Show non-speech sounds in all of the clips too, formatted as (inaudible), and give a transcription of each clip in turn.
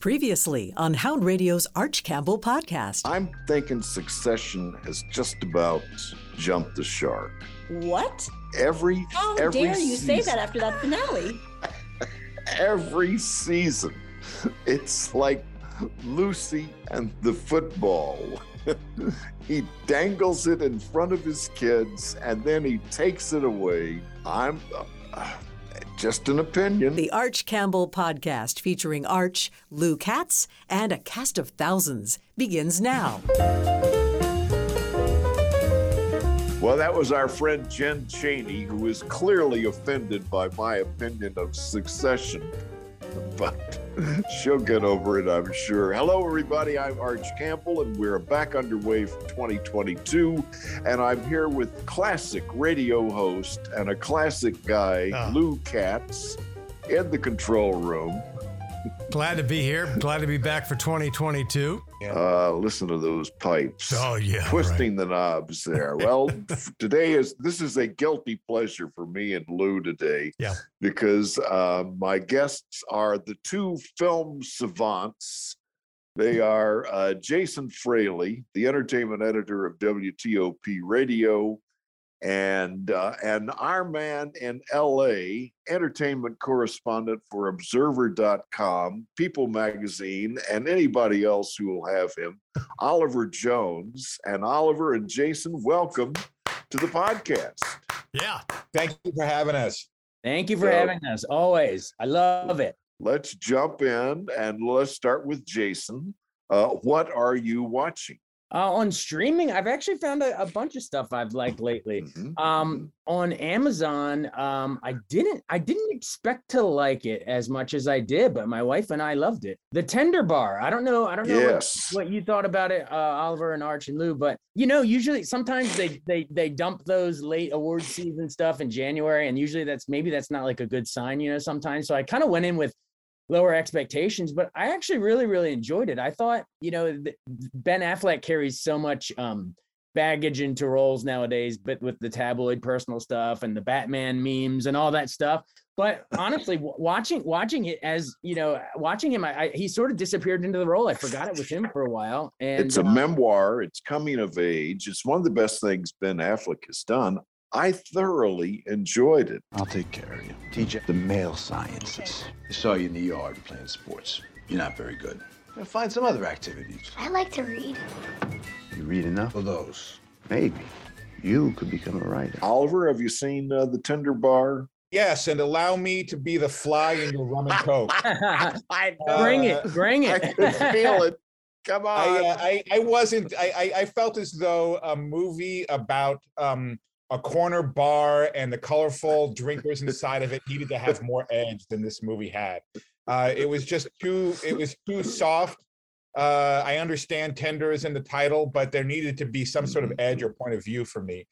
Previously on Hound Radio's Arch Campbell podcast. I'm thinking Succession has just about jumped the shark. What? Every How every dare you say that after that finale? (laughs) Every season, it's like Lucy and the football. (laughs) he dangles it in front of his kids and then he takes it away. I'm uh, just an opinion. The Arch Campbell podcast featuring Arch, Lou Katz, and a cast of thousands begins now. Well, that was our friend Jen Chaney, who is clearly offended by my opinion of succession. But she'll get over it, I'm sure. Hello, everybody. I'm Arch Campbell, and we're back underway for 2022. And I'm here with classic radio host and a classic guy, Ah. Lou Katz, in the control room. Glad to be here. Glad to be back for 2022. Uh, listen to those pipes. Oh yeah, twisting the knobs there. Well, (laughs) today is this is a guilty pleasure for me and Lou today. Yeah. Because uh, my guests are the two film savants. They are uh, Jason Fraley, the entertainment editor of WTOP Radio, and uh, and our man in LA, entertainment correspondent for Observer.com, People Magazine, and anybody else who will have him, Oliver Jones. And Oliver and Jason, welcome to the podcast. Yeah. Thank you for having us. Thank you for So- having us. Always. I love it. Let's jump in and let's start with Jason. Uh, what are you watching? Uh, on streaming, I've actually found a, a bunch of stuff I've liked lately. Mhm. Um, on Amazon, um, I didn't I didn't expect to like it as much as I did, but my wife and I loved it. The Tender Bar. I don't know. I don't know what- what, you thought about it, uh, Oliver and Arch and Lou, but you know, usually sometimes they they they dump those late award season stuff in January, and usually that's maybe that's not like a good sign, you know. Sometimes, so I kind of went in with lower expectations, but I actually really really enjoyed it. I thought, you know, Ben Affleck carries so much um baggage into roles nowadays, but with the tabloid personal stuff and the Batman memes and all that stuff. But honestly, watching watching it as you know, watching him, I, I he sort of disappeared into the role. I forgot it was him for a while. And it's a uh, memoir, it's coming of age. It's one of the best things Ben Affleck has done. I thoroughly enjoyed it. I'll take care of you. Teach you the male sciences. I saw you in the yard playing sports. You're not very good. Now find some other activities. I like to read. You read enough of those. Maybe you could become a writer. Oliver, have you seen uh, The Tender Bar? Yes, and allow me to be the fly in your rum and coke. (laughs) bring Uh, it, bring I it. can (laughs) feel it. Come on. I, uh, I I wasn't. I, I I felt as though a movie about um a corner bar and the colorful (laughs) drinkers inside of it needed to have more edge than this movie had. Uh, it was just too. It was too soft. Uh, I understand tender is in the title, but there needed to be some sort of edge or point of view for me.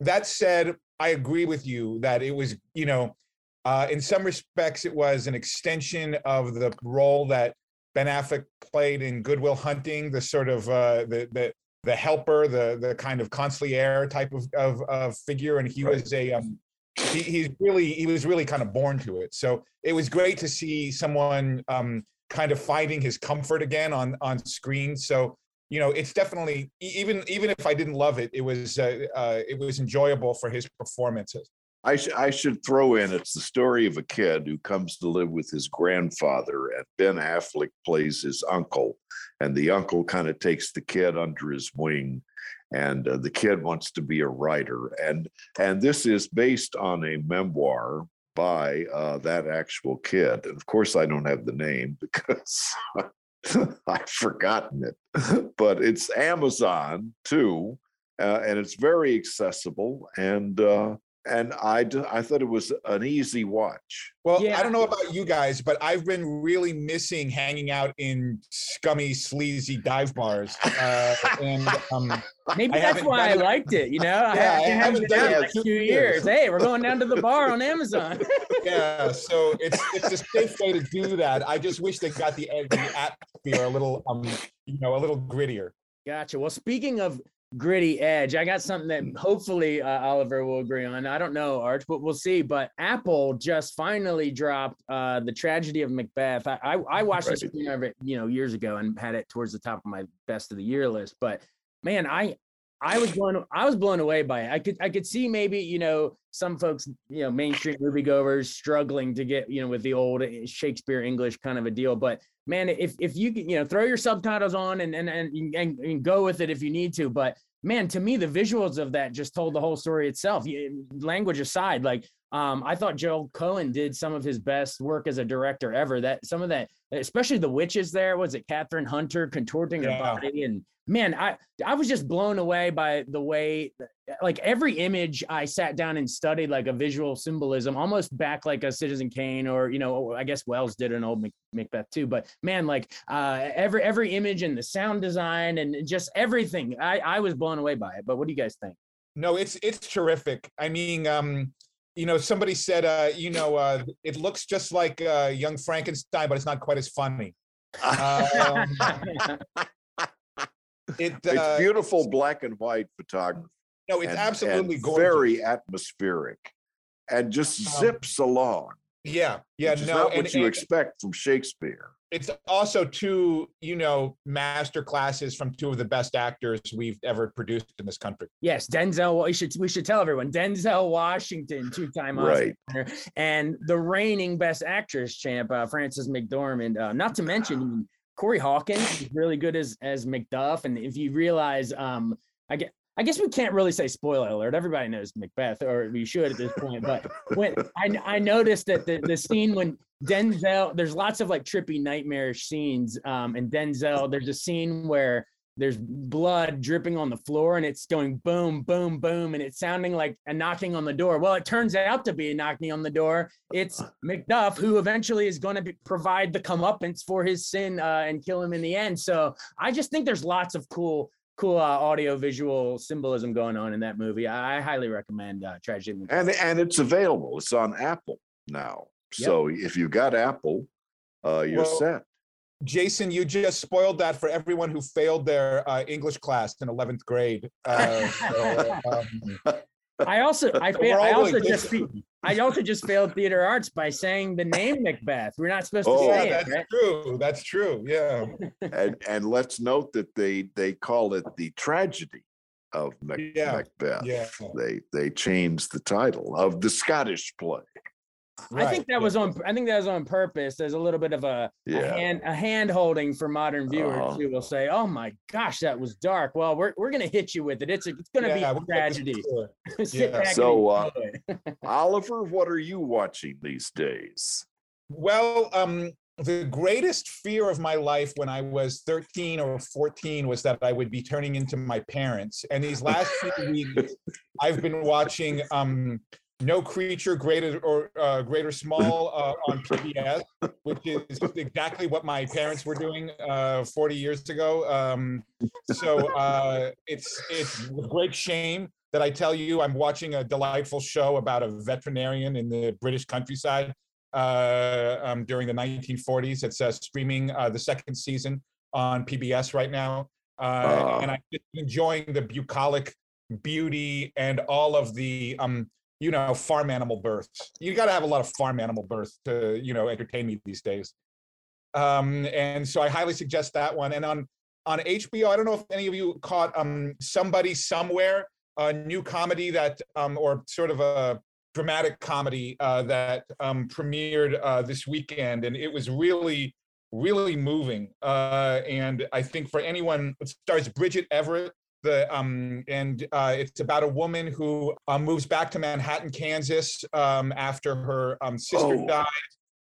That said, I agree with you that it was, you know, uh, in some respects, it was an extension of the role that Ben Affleck played in Good Will Hunting, the sort of uh, the the the helper, the the kind of consigliere type of of, of figure, and he Right. was a um, he, he's really he was really kind of born to it. So it was great to see someone um, kind of finding his comfort again on on screen. So you know, it's definitely even even if I didn't love it, it was uh, uh, it was enjoyable for his performances. I, sh- I should throw in it's the story of a kid who comes to live with his grandfather, and Ben Affleck plays his uncle. And the uncle kind of takes the kid under his wing, and uh, the kid wants to be a writer. And and this is based on a memoir by uh, that actual kid. And of course, I don't have the name (laughs) because (laughs) I've forgotten it, but it's Amazon too, uh, and it's very accessible. And uh, and I d- I thought it was an easy watch. Well, Yeah. I don't know about you guys, but I've been really missing hanging out in scummy, sleazy dive bars. Uh, and um, Maybe I that's why I it- liked it. You know, I Yeah, I haven't, haven't been done it in in like two two years. years. Hey, we're going down to the bar on Amazon. (laughs) yeah, so it's it's a safe way to do that. I just wish they got the, the atmosphere a little, um, you know, a little grittier. Gotcha. Well, speaking of gritty edge. I got something that hopefully uh, Oliver will agree on. I don't know, Arch, but we'll see. But Apple just finally dropped uh, the tragedy of Macbeth. I I, I watched Right. this screener of you know, years ago and had it towards the top of my best of the year list. But man, I I was blown I was blown away by it. I could I could see maybe, you know, some folks, you know, mainstream moviegoers struggling to get, you know, with the old eh, Shakespeare English kind of a deal. But man, if if you can, you know, throw your subtitles on and and and, and, and go with it if you need to. But man, to me, the visuals of that just told the whole story itself. Language aside, like um, I thought Joel Coen did some of his best work as a director ever. That some of that, especially the witches there, was it Kathryn Hunter contorting her body and man, I I was just blown away by the way like every image I sat down and studied like a visual symbolism, almost back like a Citizen Kane or you know I guess Welles did an old Macbeth too. But man, like uh, every every image and the sound design and just everything, I I was blown away by it. But what do you guys think? No, it's it's terrific. I mean, um, you know, somebody said, uh, you know, uh, it looks just like uh, Young Frankenstein, but it's not quite as funny. (laughs) Um, (laughs) it, (laughs) It's uh, beautiful black and white photography. no, it's and- absolutely and gorgeous. Very atmospheric, and just Um, zips along. yeah, yeah, which is no, not and, what you and expect from Shakespeare. it's also two, you know, master classes from two of the best actors we've ever produced in this country. Yes, Denzel. We should we should tell everyone Denzel Washington, two-time Oscar Right. winner, and the reigning Best Actress champ, uh, Frances McDormand. Uh, not to mention I mean, Corey Hawkins is really good as as Macduff, and if you realize, um, I get. I guess we can't really say spoiler alert. Everybody knows Macbeth, or we should at this point. But when I, I noticed that the, the scene when Denzel, there's lots of like trippy, nightmarish scenes. Um, and Denzel, there's a scene where there's blood dripping on the floor and it's going boom, boom, boom, and it's sounding like a knocking on the door. Well, it turns out to be a knocking on the door. It's Macduff who eventually is going to be, provide the comeuppance for his sin uh, and kill him in the end. So I just think there's lots of cool, cool uh, audio visual symbolism going on in that movie. I, I highly recommend uh, Tragedy. and and it's available. It's on Apple now. So if you've got Apple, uh, you're Well, set. Jason, you just spoiled that for everyone who failed their uh, English class in 11th grade. Uh, so, um, (laughs) I also I, So fa- I also doing just fe- I also just failed theater arts by saying the name Macbeth. We're not supposed to Oh. yeah, say it, that's right? true. That's true. Yeah. and and let's note that they they call it the tragedy of Mac- Yeah, Macbeth. yeah. They they changed the title of the Scottish play. I think that was on. I think that was on purpose. There's a little bit of a, a hand a hand holding for modern viewers Uh-huh. who will say, "Oh my gosh, that was dark." Well, we're we're gonna hit you with it. It's a, it's gonna Yeah, be a we'll get this tragedy. (laughs) Sit Yeah. back So, and uh. Oliver, what are you watching these days? Well, um, the greatest fear of my life when I was 13 or 14 was that I would be turning into my parents. And these last few weeks, (laughs) I've been watching um, No Creature Greater or uh, Greater Small uh, on PBS, which is exactly what my parents were doing uh, 40 years ago. Um, so uh, it's it's great shame that I tell you I'm watching a delightful show about a veterinarian in the British countryside uh, um, during the 1940s. It's uh, streaming uh, the second season on PBS right now, uh, Ah. and I'm enjoying the bucolic beauty and all of the um, you know farm animal births. You got to have a lot of farm animal births to you know entertain me these days. Um, and so I highly suggest that one. And on on HBO, I don't know if any of you caught um, Somebody Somewhere, a new comedy that um, or sort of a dramatic comedy uh, that um, premiered uh, this weekend, and it was really, really moving. Uh, and I think for anyone, it stars Bridget Everett. The um and uh, it's about a woman who um, moves back to Manhattan, Kansas, um, after her um, sister Oh. died,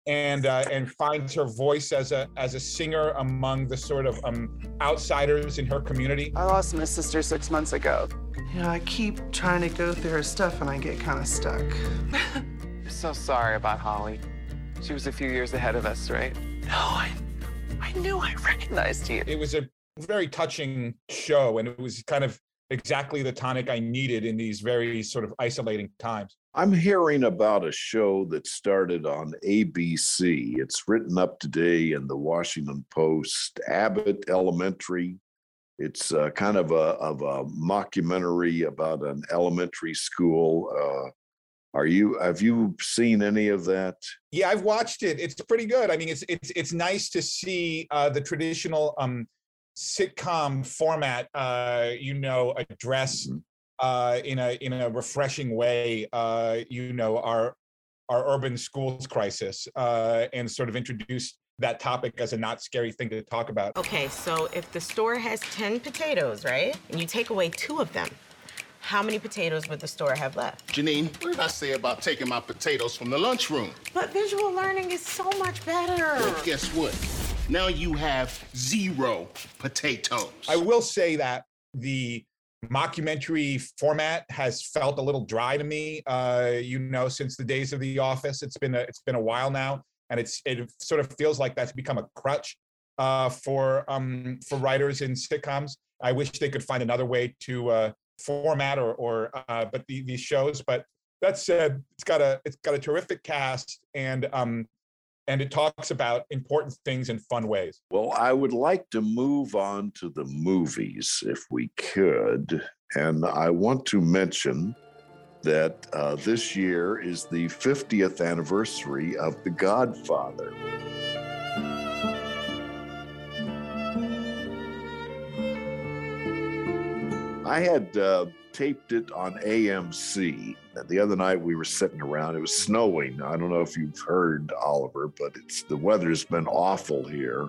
and uh, and finds her voice as a as a singer among the sort of um, outsiders in her community. I lost my sister six months ago. You know, I keep trying to go through her stuff and I get kind of stuck. I'm so sorry about Holly. She was a few years ahead of us, right? No, I, I knew I recognized you. it was a very touching show and it was kind of exactly the tonic i needed in these very sort of isolating times I'm hearing about a show that started on ABC. It's written up today in the Washington Post, Abbott Elementary. It's uh, kind of a of a mockumentary about an elementary school. Uh, are you have you seen any of that? Yeah, I've watched it. It's pretty good. I mean, it's it's it's nice to see uh, the traditional um, sitcom format, uh, you know, address Mhm. uh, in a in a refreshing way, uh, you know, our our urban schools crisis, uh, and sort of introduce that topic as a not scary thing to talk about. Okay, so if the store has 10 potatoes, right? And you take away two of them, how many potatoes would the store have left? Janine, what did I say about taking my potatoes from the lunchroom? But visual learning is so much better. Well, guess what? Now you have zero potatoes. I will say that the mockumentary format has felt a little dry to me. Uh, you know, since the days of The Office, it's been a, it's been a while now, and it's it sort of feels like that's become a crutch uh, for um, for writers in sitcoms. I wish they could find another way to uh, format or or uh, but the, these shows. But that said, it's got a it's got a terrific cast and um and it talks about important things in fun ways. Well, I would like to move on to the movies if we could. And I want to mention that uh, this year is the 50th anniversary of The Godfather. I had uh, taped it on AMC. The other night we were sitting around. It was snowing. I don't know if you've heard Oliver, but it's the weather's been awful here.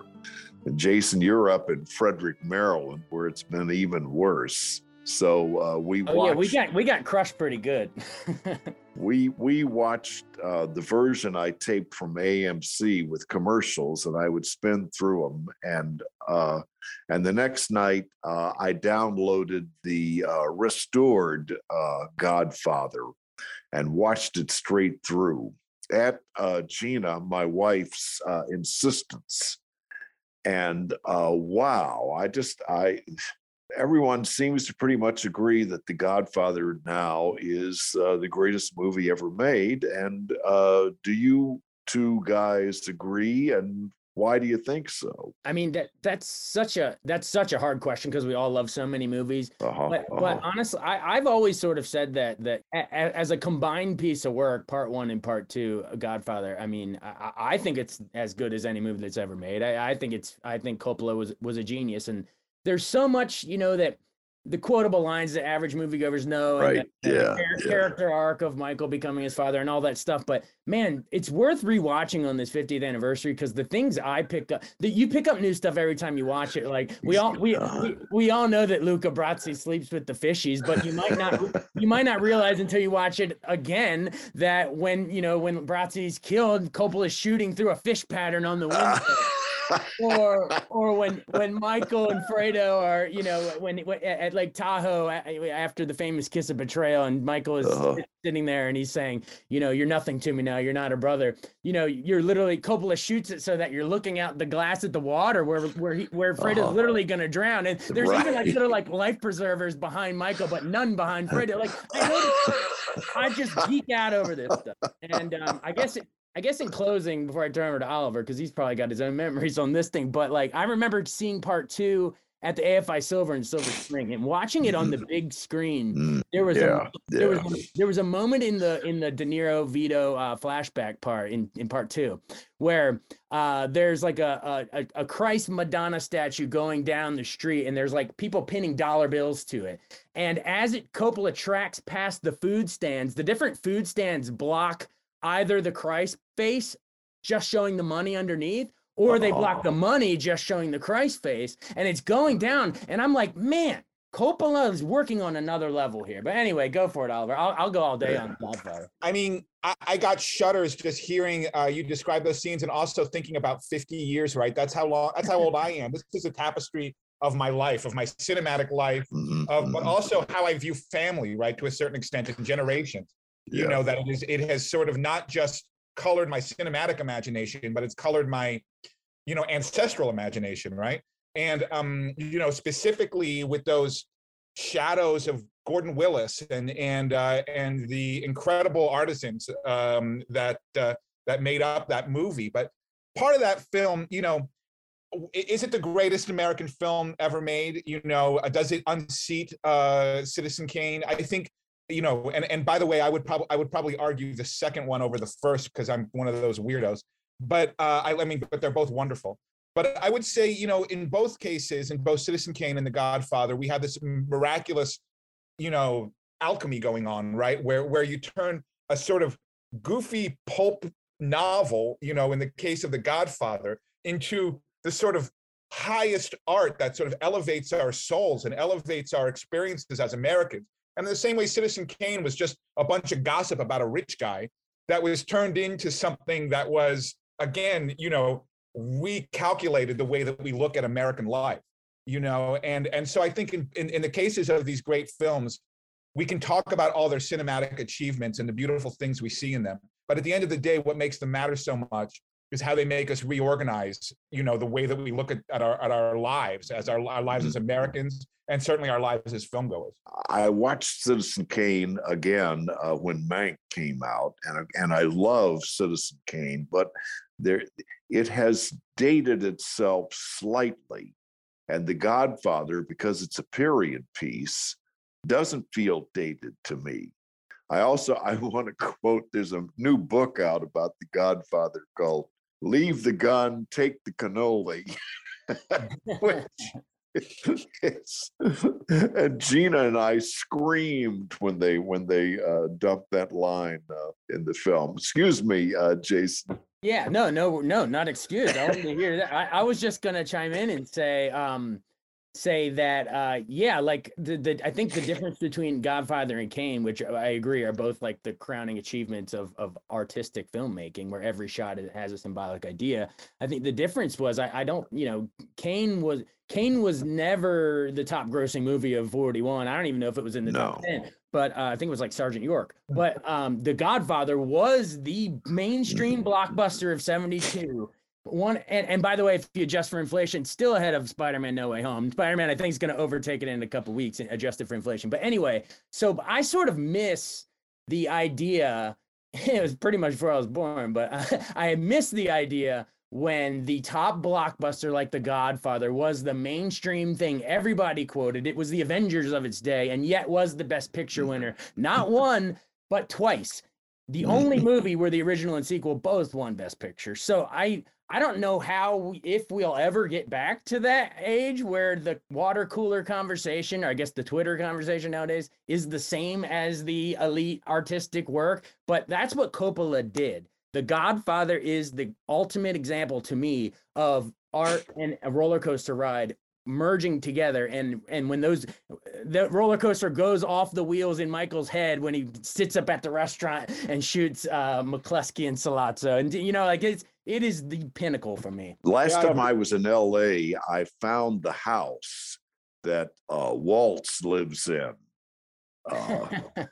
And Jason, you're up in Frederick, Maryland, where it's been even worse. So uh, we Oh watched. yeah, we got we got crushed pretty good. (laughs) we we watched uh, the version I taped from AMC with commercials, and I would spin through them. And uh, and the next night, uh, I downloaded the uh, restored uh, Godfather and watched it straight through at uh, Gina, my wife's uh, insistence. And uh, wow, I just I everyone seems to pretty much agree that The Godfather now is uh, the greatest movie ever made. And uh, do you two guys agree? And why do you think so? I mean that that's such a that's such a hard question because we all love so many movies. Uh-huh, But, but uh-huh. honestly, I, I've always sort of said that that a, a- as a combined piece of work, part one and part two, Godfather. I mean, I, I I think it's as good as any movie that's ever made. I, I think it's I think Coppola was was a genius, and there's so much you know that the quotable lines that average moviegoers know, and Right, the, the yeah, yeah. character arc of Michael becoming his father, and all that stuff. But man, it's worth rewatching on this 50th anniversary because the things I picked up, that you pick up new stuff every time you watch it. Like we all we, we (laughs) we all know that Luca Brasi sleeps with the fishies, but you might not you might not realize until you watch it again that when you know when Brasi's killed, Coppola's shooting through a fish pattern on the window. (laughs) or or when when Michael and Fredo are you know when, when at Lake Tahoe after the famous kiss of betrayal and Michael is Uh-huh. sitting there and he's saying you know you're nothing to me now you're not a brother you know you're literally Coppola shoots it so that you're looking out the glass at the water where where he where Fredo's Uh-huh. literally gonna drown and there's even like Right. little like life preservers behind Michael but none behind Fredo like I I just geek out over this stuff and um, I guess it, I guess in closing, before I turn over to Oliver, because he's probably got his own (laughs) memories on this thing, but like I remember seeing part two at the AFI Silver in Silver Spring and watching it on the big screen. Mm, There was yeah, a there yeah. was a, there was a moment in the in the De Niro Vito uh, flashback part in in part two where uh, there's like a, a a Christ Madonna statue going down the street and there's like people pinning dollar bills to it. And as it Coppola tracks past the food stands, the different food stands block either the Christ face just showing the money underneath or they block the money just showing the Christ face and it's going down and I'm like, "Man, Coppola is working on another level here." But anyway, go for it, Oliver. I'll, I'll go all day on Godfather. I mean, I, I got shudders just hearing uh, you describe those scenes and also thinking about 50 years, right? That's how long, that's how old I am. This is a tapestry of my life, of my cinematic life, Mhm, of, but mhm. also how I view family, right? To a certain extent and generations. You Yeah. know, that it is, it has sort of not just colored my cinematic imagination, but it's colored my, you know, ancestral imagination, right? And, um, you know, specifically with those shadows of Gordon Willis and and uh, and the incredible artisans um, that uh, that made up that movie. But part of that film, you know, is it the greatest American film ever made? You know, uh, does it unseat uh, Citizen Kane? I think you know, and and by the way, I would probably I would probably argue the second one over the first because I'm one of those weirdos. But uh, I, I mean, but they're both wonderful. But I would say, you know, in both cases, in both Citizen Kane and The Godfather, we have this miraculous, you know, alchemy going on, right? Where where you turn a sort of goofy pulp novel, you know, in the case of The Godfather, into the sort of highest art that sort of elevates our souls and elevates our experiences as Americans. And the same way, Citizen Kane was just a bunch of gossip about a rich guy that was turned into something that was, again, you know, recalculated the way that we look at American life, you know, and and so I think in, in, in the cases of these great films, we can talk about all their cinematic achievements and the beautiful things we see in them. But at the end of the day, what makes them matter so much is how they make us reorganize, you know, the way that we look at, at our at our lives as our, our lives as mm-hmm. Americans and certainly our lives as film goers. I watched Citizen Kane again uh, when Mank came out, and and I love Citizen Kane, but there it has dated itself slightly, and The Godfather, because it's a period piece, doesn't feel dated to me. I also (laughs) I want to quote. There's a new book out about The Godfather called "Leave the Gun, Take the Cannoli." (laughs) which it's, and Gina and I screamed when they when they uh, dumped that line uh, in the film. Excuse me, uh, Jason. Yeah, no, no, no, not excuse. I wanted to hear that. I, I was just gonna chime in and say, um, say that uh yeah like the, the i think the difference between godfather and kane which i agree are both like the crowning achievements of of artistic filmmaking where every shot has a symbolic idea. I think the difference was i, I don't you know kane was kane was never the top grossing movie of 41 i don't even know if it was in the no. top 10 but uh, i think it was like sergeant york. (laughs) But um the godfather was the mainstream (laughs) blockbuster of 72 one and, and by the way, if you adjust for inflation, still ahead of Spider-Man No Way Home. Spider-Man, I think, is going to overtake it in a couple weeks, and adjusted for inflation. But anyway, so I sort of miss the idea. (laughs) It was pretty much before I was born, but (laughs) I, I missed the idea when the top blockbuster like The Godfather was the mainstream thing everybody quoted. It was the Avengers of its day, and yet was the Best Picture winner, not (laughs) one but twice. The only movie where the original and sequel both won Best Picture. So I I don't know how we, if we'll ever get back to that age where the water cooler conversation, or I guess the Twitter conversation nowadays, is the same as the elite artistic work. But that's what Coppola did. The Godfather is the ultimate example to me of art and a roller coaster ride merging together and and when those the roller coaster goes off the wheels in Michael's head when he sits up at the restaurant and shoots uh McCluskey and Sollozzo and you know like it's it is the pinnacle for me. Last yeah, time I was in LA, I found the house that uh, Woltz lives in. Uh, (laughs)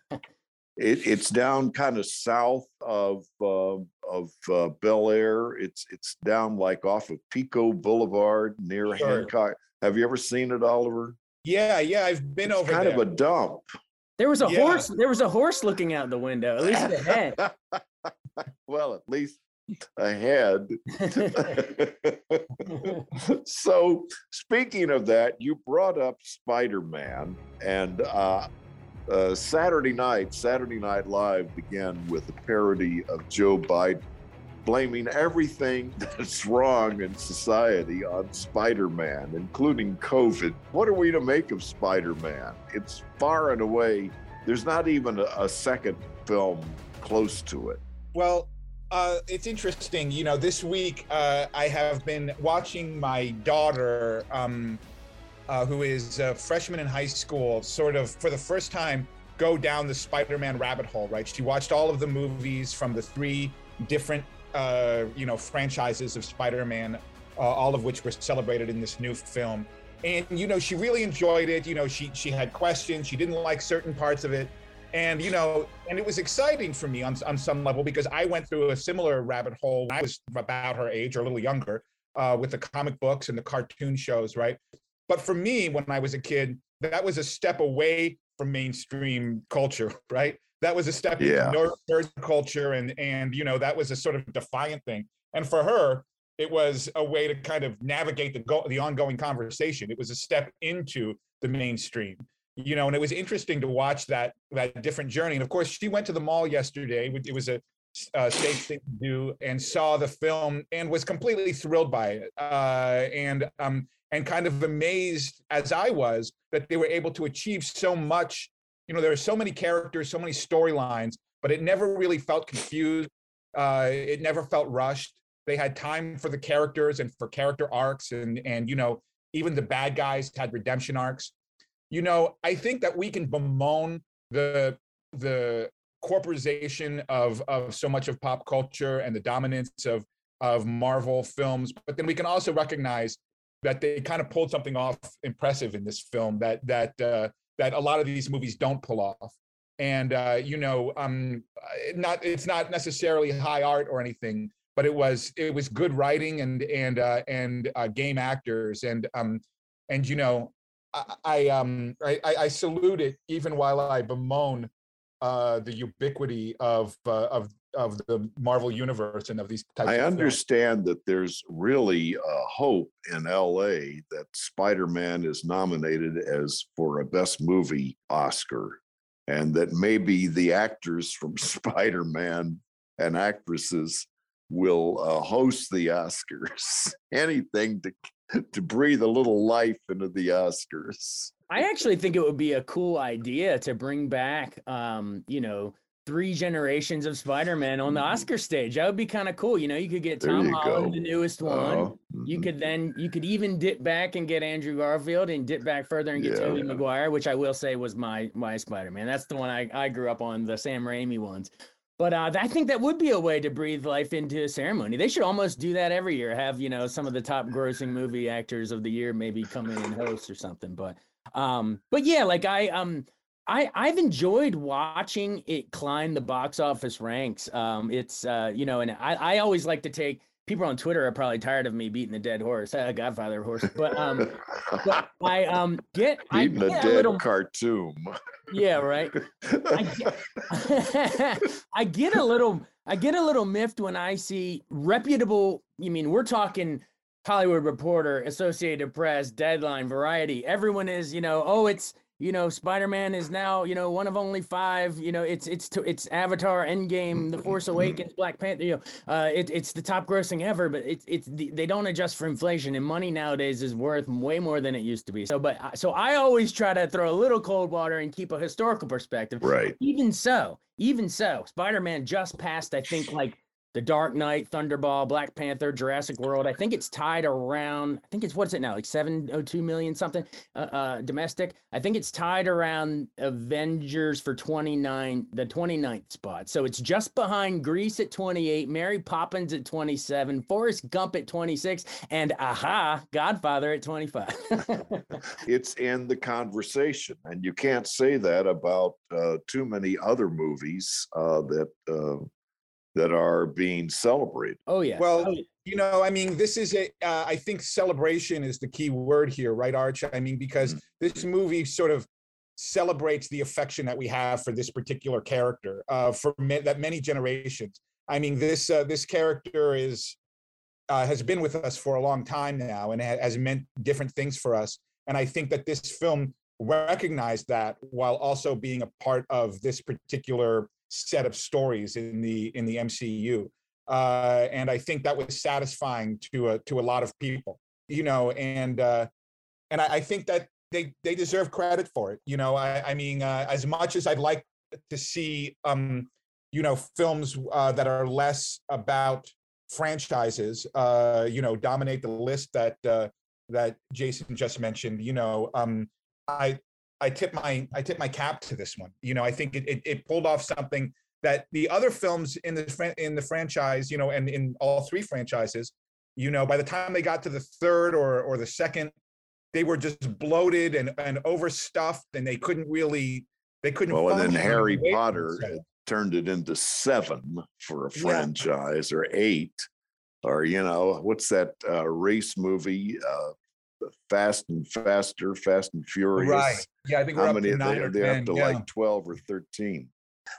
it, it's down kind of south of uh, of uh, Bel Air. It's it's down like off of Pico Boulevard near sure. Hancock. Have you ever seen it, Oliver? Yeah, yeah, I've been it's over. Kind there. of a dump. There was a yeah. horse. There was a horse looking out the window. At least the head. (laughs) well, at least ahead. (laughs) so, speaking of that, you brought up Spider Man, and uh, uh, Saturday night, Saturday Night Live began with a parody of Joe Biden blaming everything (laughs) that's wrong in society on Spider Man, including COVID. What are we to make of Spider Man? It's far and away, there's not even a, second film close to it. Well, uh, it's interesting. You know, this week uh, I have been watching my daughter, um, uh, who is a freshman in high school, sort of for the first time go down the Spider-Man rabbit hole. Right? She watched all of the movies from the three different, uh, you know, franchises of Spider-Man, uh, all of which were celebrated in this new film. And you know, she really enjoyed it. You know, she she had questions. She didn't like certain parts of it and you know and it was exciting for me on, on some level because i went through a similar rabbit hole when i was about her age or a little younger uh, with the comic books and the cartoon shows right but for me when i was a kid that was a step away from mainstream culture (laughs) right that was a step yeah. into nerd culture and and you know that was a sort of defiant thing and for her it was a way to kind of navigate the go- the ongoing conversation. It was a step into the mainstream, you know. And it was interesting to watch that that different journey. And of course, she went to the mall yesterday. It was a uh, safe thing to do, and saw the film and was completely thrilled by it, uh, and um, and kind of amazed as I was that they were able to achieve so much. You know, there are so many characters, so many storylines, but it never really felt confused. Uh, it never felt rushed. They had time for the characters and for character arcs, and and you know, even the bad guys had redemption arcs. You know, I think that we can bemoan the the corporatization of of so much of pop culture and the dominance of of Marvel films, but then we can also recognize that they kind of pulled something off impressive in this film that that uh, that a lot of these movies don't pull off. And uh, you know, um, not it's not necessarily high art or anything, but it was it was good writing and and uh, and uh, game actors and um and you know, I, I um I, I salute it even while I bemoan uh, the ubiquity of uh, of of the Marvel universe and of these types. I of films. understand that there's really a hope in LA that Spider-Man is nominated as for a best movie Oscar and that maybe the actors from (laughs) Spider-Man and actresses will uh, host the Oscars. (laughs) Anything to to breathe a little life into the Oscars. I actually think it would be a cool idea to bring back, um, you know, three generations of Spider-Man on the Oscar stage. That would be kind of cool. You know, you could get Mm-hmm. There Tom Holland, go. the newest one. Oh, You could then you could even dip back and get Andrew Garfield and dip back further and get Yeah. Tobey Maguire, which I will say was my my Spider-Man. That's the one I, I grew up on, the Sam Raimi ones. But uh, I think that would be a way to breathe life into a ceremony. They should almost do that every year. Have you know some of the top grossing movie actors of the year maybe come in and host or something. But um, but yeah, like I um I I've enjoyed watching it climb the box office ranks. Um, it's uh you know, and I I always like to take people on Twitter are probably tired of me beating the dead horse, uh, (laughs) Godfather horse. But um, but I um get (laughs) I Eating a get dead a little cartoon. yeah right. I get, (laughs) I get a little I get a little miffed when I see reputable. You mean we're talking Hollywood Reporter, Associated Press, Deadline, Variety. Everyone is you know oh it's you know Spider-Man is now you know one of only five. You know it's it's to, it's Avatar, Endgame, The Force Awakens, Black Panther. You know uh, it, it's the top grossing ever, but it's it's the, they don't adjust for inflation and money nowadays is worth way more than it used to be. So but so I always try to throw a little cold water and keep a historical perspective. Right. Even so, even so, Spider-Man just passed, I think, like The Dark Knight, Thunderball, Black Panther, Jurassic World. I think it's tied around, I think it's what's it now, like 702 million something uh, uh domestic. I think it's tied around Avengers for 29, the 29th spot. So it's just behind Grease at 28, Mary Poppins at 27, Forrest Gump at 26, and aha, Godfather at 25. (laughs) it's in the conversation and you can't say that about uh, too many other movies uh, that uh, that are being celebrated oh yeah Well, you know, I mean, this is a. Uh, I think celebration is the key word here, right, Arch? I mean, because this movie sort of celebrates the affection that we have for this particular character uh, for ma- that many generations. I mean, this uh, this character is uh, has been with us for a long time now and ha- has meant different things for us. And I think that this film recognized that while also being a part of this particular set of stories in the in the MCU. Uh, and I think that was satisfying to a to a lot of people, you know, and uh, and I, I think that they they deserve credit for it. You know, I, I mean, uh, as much as I'd like to see, um, you know, films uh, that are less about franchises, uh, you know, dominate the list that uh, that Jason just mentioned. You know, um, I I tip my I tip my cap to this one. You know, I think it it, it pulled off something that the other films in the in the franchise, you know, and in all three franchises, you know, by the time they got to the third or or the second, they were just bloated and and overstuffed, and they couldn't really they couldn't. well and then harry potter turned it into seven for a Yeah. franchise or eight or you know what's that uh, race movie uh, fast and faster fast and furious Right. Yeah, I think we're how up many they, or they're 10, up to yeah. like 12 or 13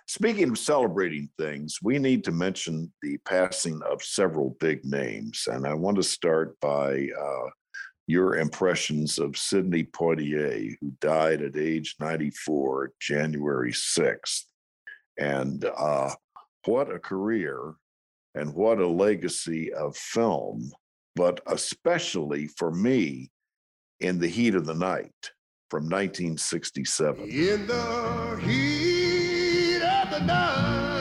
Speaking of celebrating things, we need to mention the passing of several big names. And I want to start by uh, your impressions of Sidney Poitier, who died at age 94, January 6th. And uh, what a career and what a legacy of film, but especially for me in the heat of the night from 1967. In the heat of the night.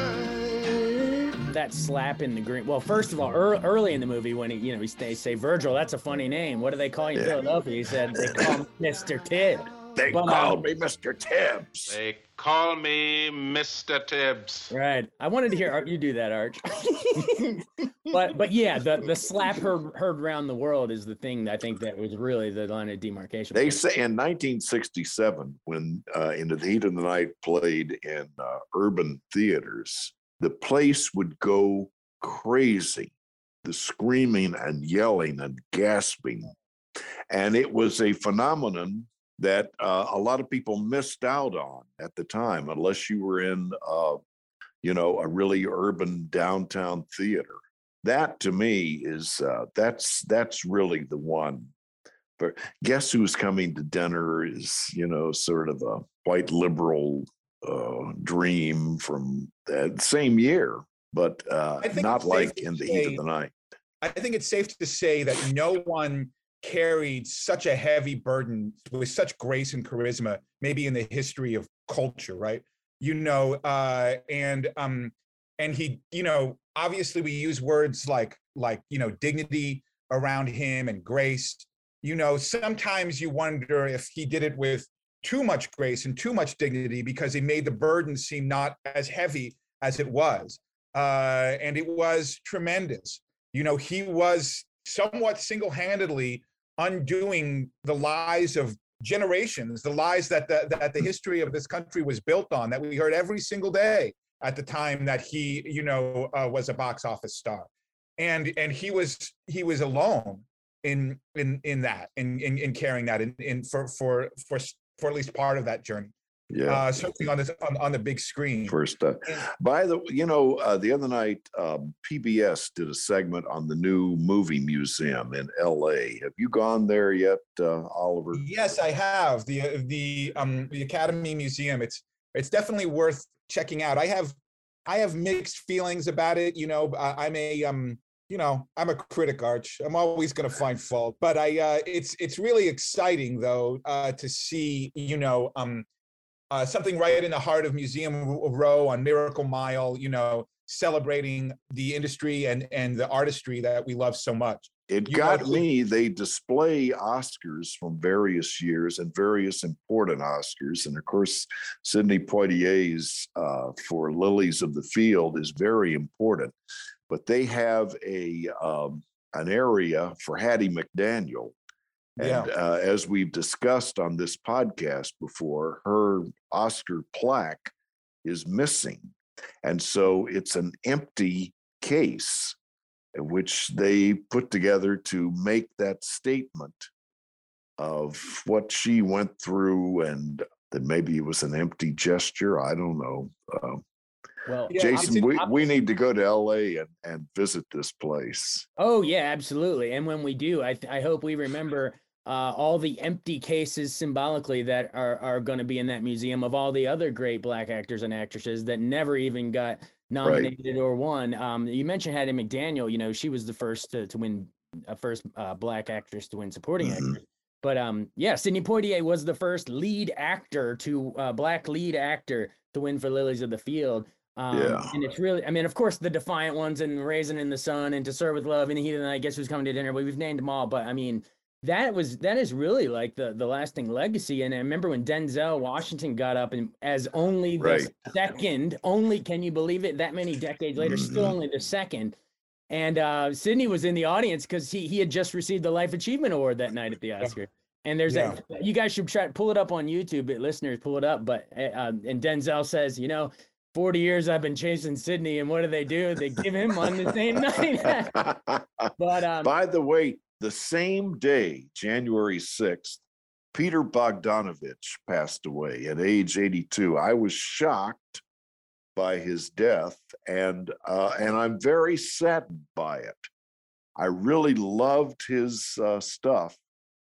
That slap in the green. Well, first of all, ear- early in the movie, when he, you know, he, they say Virgil, that's a funny name. What do they call you in Yeah. Philadelphia? He said they call me Mr. Tibb. They But, called um, me Mr. Tibbs. They call me Mr. Tibbs. Right. I wanted to hear you do that, Arch. (laughs) but but yeah, the the slap heard heard around the world is the thing that I think that was really the line of demarcation. They say in 1967, when uh, Into the Heat of the Night played in uh, urban theaters, the place would go crazy. The screaming and yelling and gasping. And it was a phenomenon that uh, a lot of people missed out on at the time, unless you were in, uh, you know, a really urban downtown theater. That to me is uh, that's that's really the one but guess who's coming to dinner is you know sort of a white liberal uh, dream from that same year but uh, not like in the heat say- of the night I think it's safe to say that no one carried such a heavy burden with such grace and charisma, maybe in the history of culture, right? You know, uh, and um, and he, you know, obviously we use words like like you know dignity around him and grace. You know, sometimes you wonder if he did it with too much grace and too much dignity because he made the burden seem not as heavy as it was, uh, and it was tremendous you know, he was somewhat single handedly undoing the lies of generations, the lies that the, that the history of this country was built on, that we heard every single day at the time that he, you know, uh, was a box office star. And, and he was he was alone in in in that in in, in carrying that in, in for for for for at least part of that journey yeah uh certainly on this on, on the big screen first uh, by the you know uh, the other night um, pbs did a segment on the new movie museum in la have you gone there yet uh, oliver Yes, I have the the um the Academy Museum. It's it's definitely worth checking out. I have I have mixed feelings about it. You know, I'm a um you know I'm a critic, Arch. I'm always going to find fault, but I uh, it's it's really exciting though uh, to see you know um uh, something right in the heart of Museum Row on Miracle Mile. You know, celebrating the industry and and the artistry that we love so much. It You got know, me. They display Oscars from various years and various important Oscars. And of course, Sidney Poitier's uh, for Lilies of the Field is very important. But they have a um, an area for Hattie McDaniel. And Yeah. uh, as we've discussed on this podcast before, her Oscar plaque is missing. And so it's an empty case which they put together to make that statement of what she went through and that maybe it was an empty gesture. I don't know. Uh, Well, Jason, we, we need to go to LA and, and visit this place. Oh yeah, absolutely. And when we do, I I hope we remember uh, all the empty cases symbolically that are are going to be in that museum of all the other great black actors and actresses that never even got nominated or won. Um, you mentioned Hattie McDaniel. You know, she was the first to, to win a first uh, black actress to win supporting Mhm. actress. But um, yeah, Sidney Poitier was the first lead actor to uh, black lead actor to win for Lilies of the Field. Um, Yeah. And it's really, I mean, of course, the Defiant ones and Raisin in the Sun and To Serve with Love and the Heat of the Night, Guess Who's Coming to Dinner. But we've named them all. But I mean, that was that is really like the the lasting legacy. And I remember when Denzel Washington got up and as only the Right. second, only can you believe it? That many decades later, still Mhm. only the second. And uh, Sidney was in the audience because he he had just received the Life Achievement Award that night at the Oscar. And there's Yeah. that. You guys should try to pull it up on YouTube. But listeners, pull it up. But uh, and Denzel says, you know, 40 years I've been chasing Sidney, and what do they do? They give him on the same (laughs) night. (laughs) but um, By the way, the same day, January 6th, Peter Bogdanovich passed away at age 82. I was shocked by his death, and uh, and I'm very saddened by it. I really loved his uh, stuff,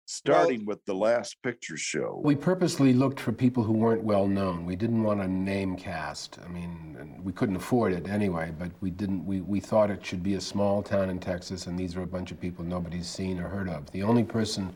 starting with the Last Picture Show. We purposely looked for people who weren't well known. We didn't want a name cast. I mean, we couldn't afford it anyway, but we didn't we, we thought it should be a small town in Texas and these are a bunch of people nobody's seen or heard of. The only person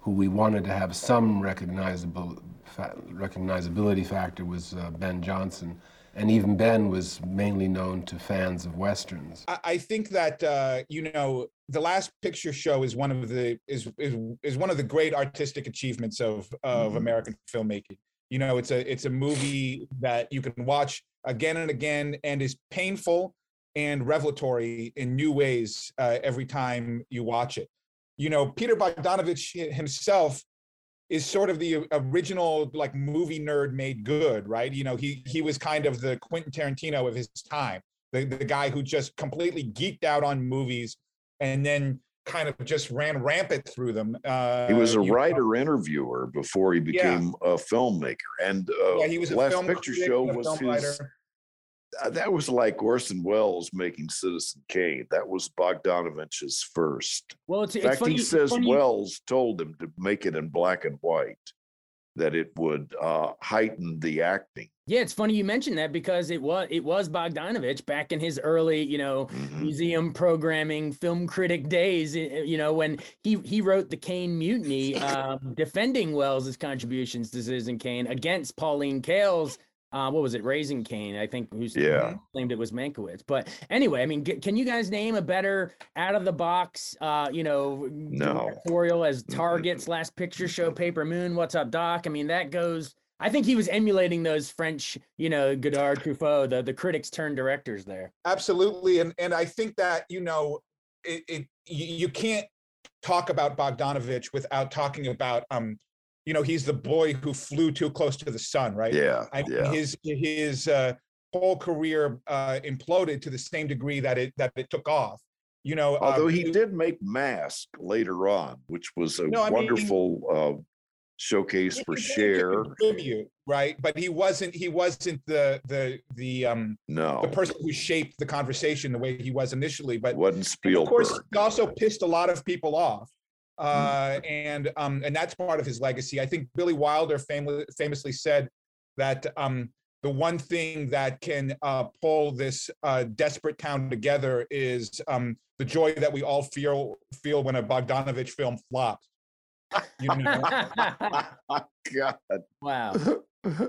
who we wanted to have some recognizable fa- recognizability factor was uh, Ben Johnson. And even Ben was mainly known to fans of westerns. I, think that uh, you know the last picture show is one of the is is is one of the great artistic achievements of of Mhm. American filmmaking. You know, it's a it's a movie that you can watch again and again and is painful and revelatory in new ways uh, every time you watch it. You know, Peter Bogdanovich himself is sort of the original like movie nerd made good, right? You know, he he was kind of the Quentin Tarantino of his time, the, the guy who just completely geeked out on movies and then kind of just ran rampant through them. Uh, He was a you know, writer interviewer before he Yeah. became a filmmaker, and uh, Yeah, he was a Last film Picture Show was his. writer. Uh, that was like Orson Welles making Citizen Kane. That was Bogdanovich's first. Well, it's, In fact, funny. he says Welles told him to make it in black and white, that it would uh, heighten the acting. Yeah, it's funny you mentioned that because it was it was Bogdanovich back in his early, you know, Mhm. museum programming, film critic days. i- i- You know, when he he wrote the Kane Mutiny, (coughs) um, defending Welles's contributions to Citizen Kane against Pauline Kael's. Uh, what was it, Raising Kane? I think who's Yeah. claimed it was Mankiewicz. But anyway, I mean, g- can you guys name a better out of the box, uh, you know, No. directorial as Targets Last Picture Show, Paper Moon, What's Up, Doc? I mean, that goes. I think he was emulating those French, you know, Godard, Truffaut, the the critics turned directors there. Absolutely, and and I think that you know, it, it you, you can't talk about Bogdanovich without talking about um, you know, he's the boy who flew too close to the sun, right? Yeah, I yeah. his his uh, whole career uh, imploded to the same degree that it that it took off. You know, uh, Although he it- did make Mask later on, which was a No, I mean- wonderful uh, showcase he for Cher right? But he wasn't he wasn't the the the um No, the person who shaped the conversation the way he was initially. But wasn't Spielberg. Of course, he also pissed a lot of people off. Uh, and um, and that's part of his legacy. I think Billy Wilder famous, famously said that um, the one thing that can uh, pull this uh, desperate town together is um, the joy that we all feel feel when a Bogdanovich film flops. You know? (laughs) God. wow. (laughs)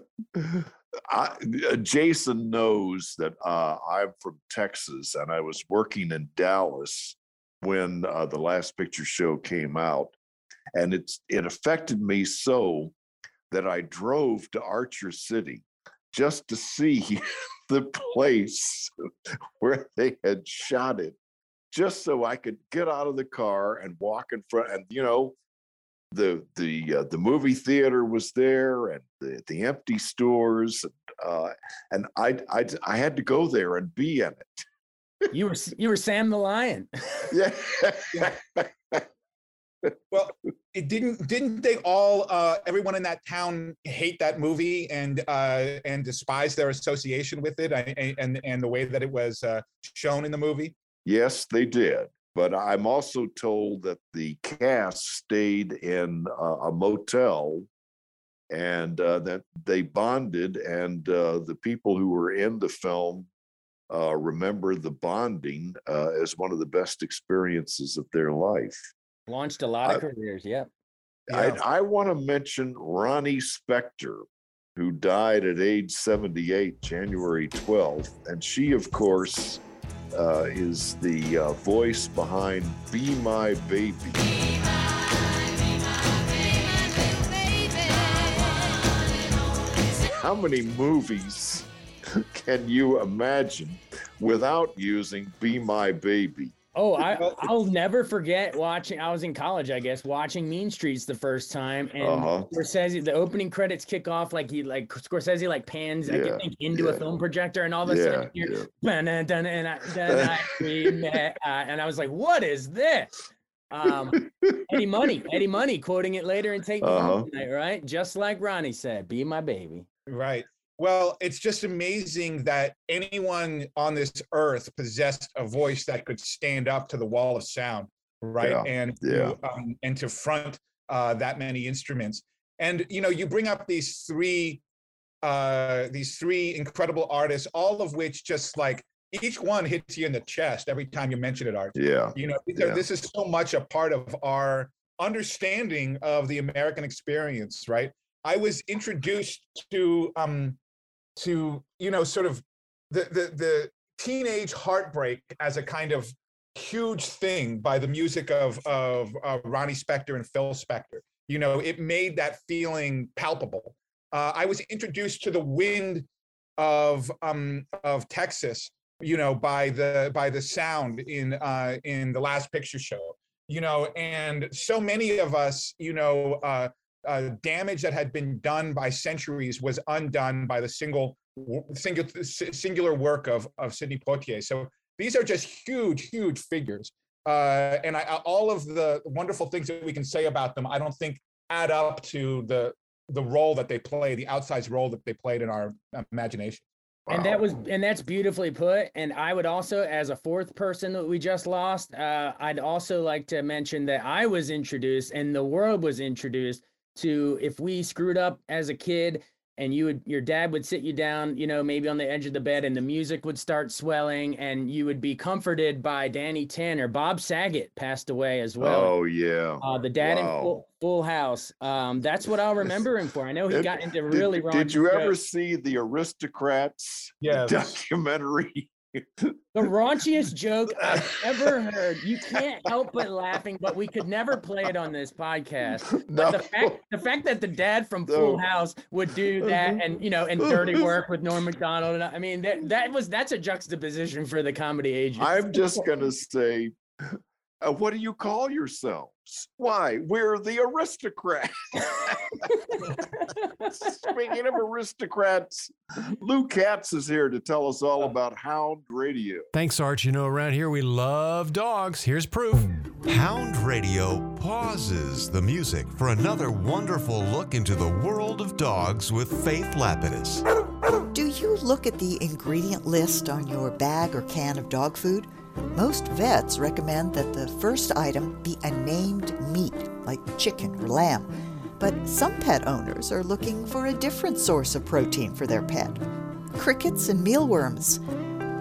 I, uh, Jason knows that uh, I'm from Texas and I was working in Dallas when uh, the last picture show came out. And it's it affected me so that I drove to Archer City just to see (laughs) the place where they had shot it, just so I could get out of the car and walk in front. And you know, the the uh, the movie theater was there and the the empty stores uh, and I, I I had to go there and be in it. You were you were Sam the Lion. Yeah. (laughs) well, it didn't didn't they all uh, everyone in that town hate that movie and uh, and despise their association with it and and, and the way that it was uh, shown in the movie? Yes, they did. But I'm also told that the cast stayed in uh, a motel and uh, that they bonded, and uh, the people who were in the film uh, remember the bonding uh, as one of the best experiences of their life. Launched a lot of I- careers. Yep. I, I want to mention Ronnie Spector, who died at age 78, January 12th. And she, of course, uh, is the uh, voice behind Be My Baby. How many movies (laughs) can you imagine without using Be My Baby? Oh, I, I'll never forget watching. I was in college, I guess, watching Mean Streets the first time, and Uh-huh. Scorsese. The opening credits kick off like he like Scorsese like pans, I Yeah, could think into a film projector, and all of a Yeah, sudden you hear, "Dun, dun, and I, I, we met," uh, and I was like, "What is this?" Um, Eddie Money, Eddie Money, quoting it later and Take Me Uh-huh. Home Tonight, right? Just like Ronnie said, "Be my baby." Right. Well, it's just amazing that anyone on this earth possessed a voice that could stand up to the wall of sound, right? Yeah, And yeah. to, um, and to front uh, that many instruments. And you know, you bring up these three uh, these three incredible artists, all of which just like each one hits you in the chest every time you mention it, Art. Yeah. You know, because Yeah. this is so much a part of our understanding of the American experience, right? I was introduced to um to you know sort of the the the teenage heartbreak as a kind of huge thing by the music of of uh, Ronnie Spector and Phil Spector. You know, it made that feeling palpable. Uh, I was introduced to the wind of um of Texas, you know, by the by the sound in uh in the last picture show. You know, and so many of us, you know, uh, uh, damage that had been done by centuries was undone by the single single singular work of of Sidney Poitier. So these are just huge, huge figures. Uh, and I, all of the wonderful things that we can say about them, I don't think add up to the the role that they play, the outsized role that they played in our imagination. And that was and that's beautifully put. And I would also, as a fourth person that we just lost, uh, I'd also like to mention that I was introduced and the world was introduced to if we screwed up as a kid and you would your dad would sit you down, you know, maybe on the edge of the bed and the music would start swelling and you would be comforted by Danny Tanner. Bob Saget passed away as well. Oh yeah. Uh, the dad in full, full House. Um, that's what I'll remember him for. I know he Did- got into did- really did, wrong. you ever see the Aristocrats Yes. documentary? (laughs) The raunchiest joke I've (laughs) ever heard. You can't help but laughing, but we could never play it on this podcast. But the fact the fact that the dad from Full No. House would do that and you know and dirty (laughs) work with Norm Macdonald and I mean that that was that's a juxtaposition for the comedy age. I'm (laughs) just gonna say, uh, what do you call yourselves? Why, we're the aristocrats. Speaking of aristocrats, Lou Katz is here to tell us all uh, about Hound Radio. Thanks, Arch. You know, around here we love dogs. Here's proof. Hound Radio pauses the music for another wonderful look into the world of dogs with Faith Lapidus. Do you look at the ingredient list on your bag or can of dog food? Most vets recommend that the first item be a named meat, like chicken or lamb. But some pet owners are looking for a different source of protein for their pet crickets and mealworms.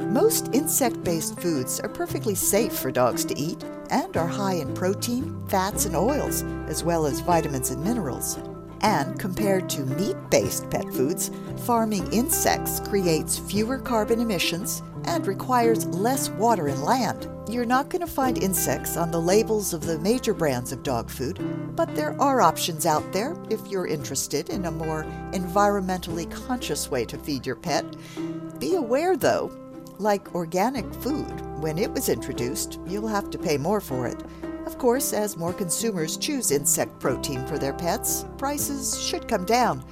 Most insect based foods are perfectly safe for dogs to eat and are high in protein, fats, and oils, as well as vitamins and minerals. And compared to meat based pet foods, farming insects creates fewer carbon emissions and requires less water and land. You're not going to find insects on the labels of the major brands of dog food, but there are options out there if you're interested in a more environmentally conscious way to feed your pet. Be aware though, like organic food, when it was introduced, you'll have to pay more for it. Of course, as more consumers choose insect protein for their pets, prices should come down.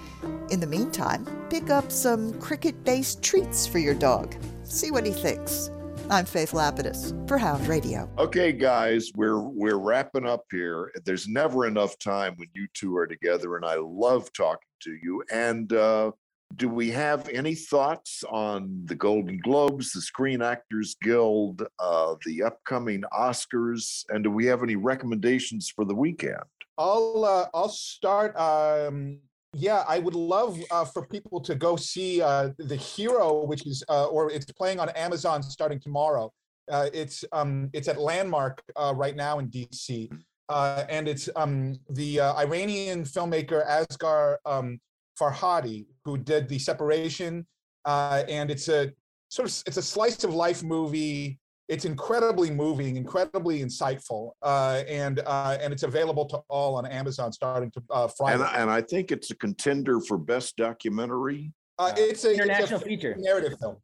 In the meantime, pick up some cricket based treats for your dog. See what he thinks. I'm Faith Lapidus for Hound Radio. Okay, guys, we're we're wrapping up here. There's never enough time when you two are together, and I love talking to you. And uh, do we have any thoughts on the Golden Globes, the Screen Actors Guild, uh, the upcoming Oscars, and do we have any recommendations for the weekend? I'll uh, I'll start. Um, yeah, I would love uh, for people to go see uh, the Hero, which is uh, or it's playing on Amazon starting tomorrow. Uh, it's um, it's at Landmark right now in DC, and it's um, the Iranian filmmaker Asghar um, Farhadi who did the Separation, uh, and it's a sort of it's a slice of life movie. It's incredibly moving, incredibly insightful, uh, and uh, and it's available to all on Amazon starting to uh, Friday. And, and I think it's a contender for best documentary. Uh, it's an International it's a feature. narrative film.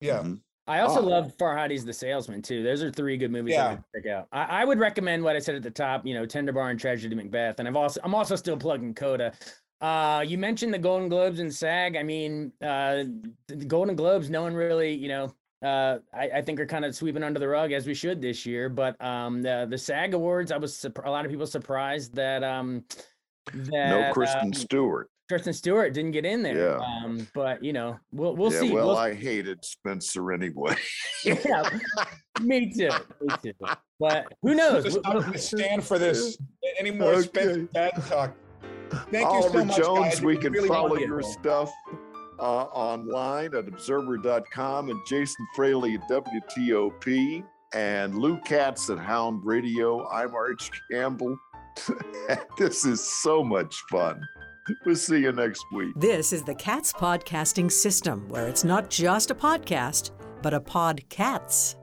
Yeah. Mm-hmm. I also Oh. love Farhadi's The Salesman too. Those are three good movies Yeah. I would check out. I, I would recommend what I said at the top. You know, Tender Bar and Tragedy Macbeth, and I've also I'm also still plugging Coda. Uh, you mentioned the Golden Globes and SAG. I mean, uh, the Golden Globes, no one really, you know, uh, I, I think are kind of sweeping under the rug as we should this year. But um, the the SAG Awards, I was a lot of people surprised that um, that No Kristen um, Stewart. Kristen Stewart didn't get in there. Yeah. Um, but you know, we'll we'll yeah, see. Well, We'll- I hated Spencer anyway. (laughs) yeah, me too. Me too. But who knows? Just not gonna stand for this (laughs) anymore. Okay. Spencer dad talk. Thank you Oliver so much, Jones, guys. we can really follow meant it. your stuff uh, online at observer.com and Jason Fraley at WTOP and Lou Katz at Hound Radio. I'm Arch Campbell. (laughs) this is so much fun. We'll see you next week. This is the Cats Podcasting System, where it's not just a podcast, but a podcats.